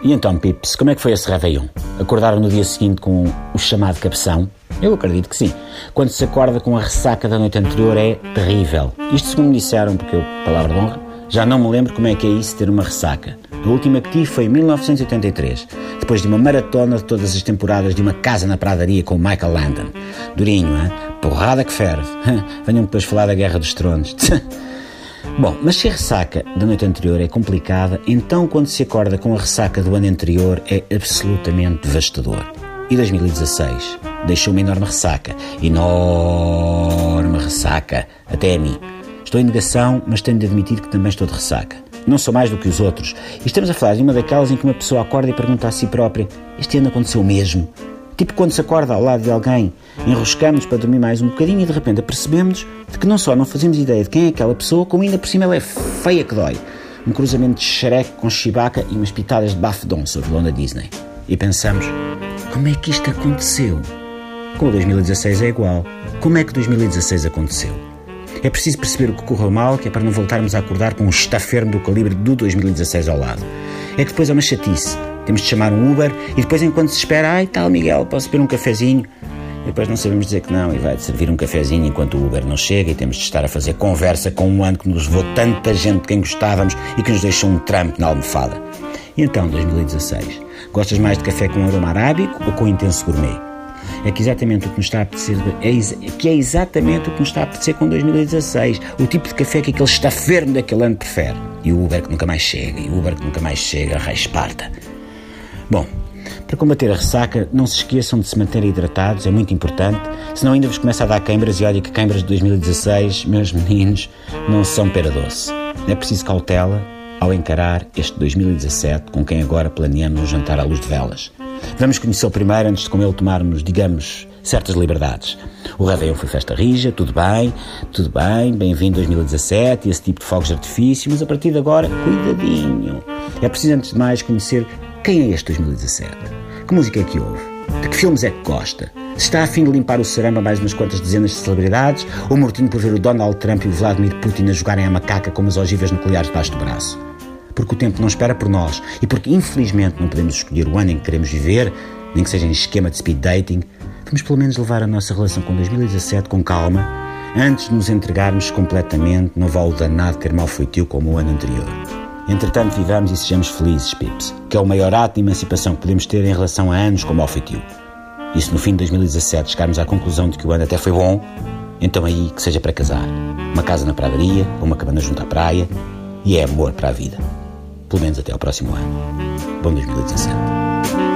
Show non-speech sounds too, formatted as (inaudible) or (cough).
E então, Pips, como é que foi esse Réveillon? Acordaram no dia seguinte com o chamado cabeção? Eu acredito que sim. Quando se acorda com a ressaca da noite anterior é terrível. Isto segundo me disseram, porque eu, palavra de honra, já não me lembro como é que é isso ter uma ressaca. A última que tive foi em 1983, depois de uma maratona de todas as temporadas de uma casa na pradaria com Michael Landon. Durinho, hein? porrada que ferve. (laughs) Venham depois falar da Guerra dos Tronos. (laughs) Bom, mas se a ressaca da noite anterior é complicada, então quando se acorda com a ressaca do ano anterior é absolutamente devastador. E 2016 deixou uma enorme ressaca. Enorme ressaca. Até a mim. Estou em negação, mas tenho de admitir que também estou de ressaca. Não sou mais do que os outros. E estamos a falar de uma daquelas em que uma pessoa acorda e pergunta a si própria: Este ano aconteceu mesmo? Tipo quando se acorda ao lado de alguém, enroscamos para dormir mais um bocadinho e de repente apercebemos de que não só não fazemos ideia de quem é aquela pessoa, como ainda por cima ela é feia que dói. Um cruzamento de Shrek com Chewbacca e umas pitadas de bafedon sobre o da Disney. E pensamos, como é que isto aconteceu? Com o 2016 é igual. Como é que 2016 aconteceu? É preciso perceber o que correu mal, que é para não voltarmos a acordar com um estafermo do calibre do 2016 ao lado. É que depois é uma chatice temos de chamar um Uber e depois, enquanto se espera, ai tal, Miguel, posso beber um cafezinho? Depois não sabemos dizer que não e vai-te servir um cafezinho enquanto o Uber não chega e temos de estar a fazer conversa com um ano que nos levou tanta gente de quem gostávamos e que nos deixou um trampo na almofada. E então, 2016, gostas mais de café com aroma arábico ou com intenso gourmet? É que exatamente o que nos está a apetecer é, que é exatamente o que nos está a apetecer com 2016. O tipo de café que aquele estafermo daquele ano prefere. E o Uber que nunca mais chega, e o Uber que nunca mais chega, a Esparta. Bom, para combater a ressaca, não se esqueçam de se manter hidratados, é muito importante, senão ainda vos começa a dar queimbras e olha que queimbras de 2016, meus meninos, não são pera doce. É preciso cautela ao encarar este 2017 com quem agora planeamos um jantar à luz de velas. Vamos conhecê-lo primeiro antes de com ele tomarmos, digamos, certas liberdades. O Réveillon foi festa rija, tudo bem, tudo bem, bem-vindo 2017 e esse tipo de fogos de artifício, mas a partir de agora, cuidadinho. É preciso antes de mais conhecer quem é este 2017? Que música é que ouve? De que filmes é que gosta? Se está a fim de limpar o ceramba mais umas quantas dezenas de celebridades ou mortinho por ver o Donald Trump e o Vladimir Putin a jogarem a macaca com as ogivas nucleares debaixo do braço? Porque o tempo não espera por nós e porque infelizmente não podemos escolher o ano em que queremos viver, nem que seja em esquema de speed dating, vamos pelo menos levar a nossa relação com 2017 com calma antes de nos entregarmos completamente no vale danado ter mal feitio como o ano anterior. Entretanto, vivamos e sejamos felizes, Pips, que é o maior ato de emancipação que podemos ter em relação a anos como ao feitio. E se no fim de 2017 chegarmos à conclusão de que o ano até foi bom, então aí que seja para casar. Uma casa na pradaria, uma cabana junto à praia, e é amor para a vida. Pelo menos até ao próximo ano. Bom 2017.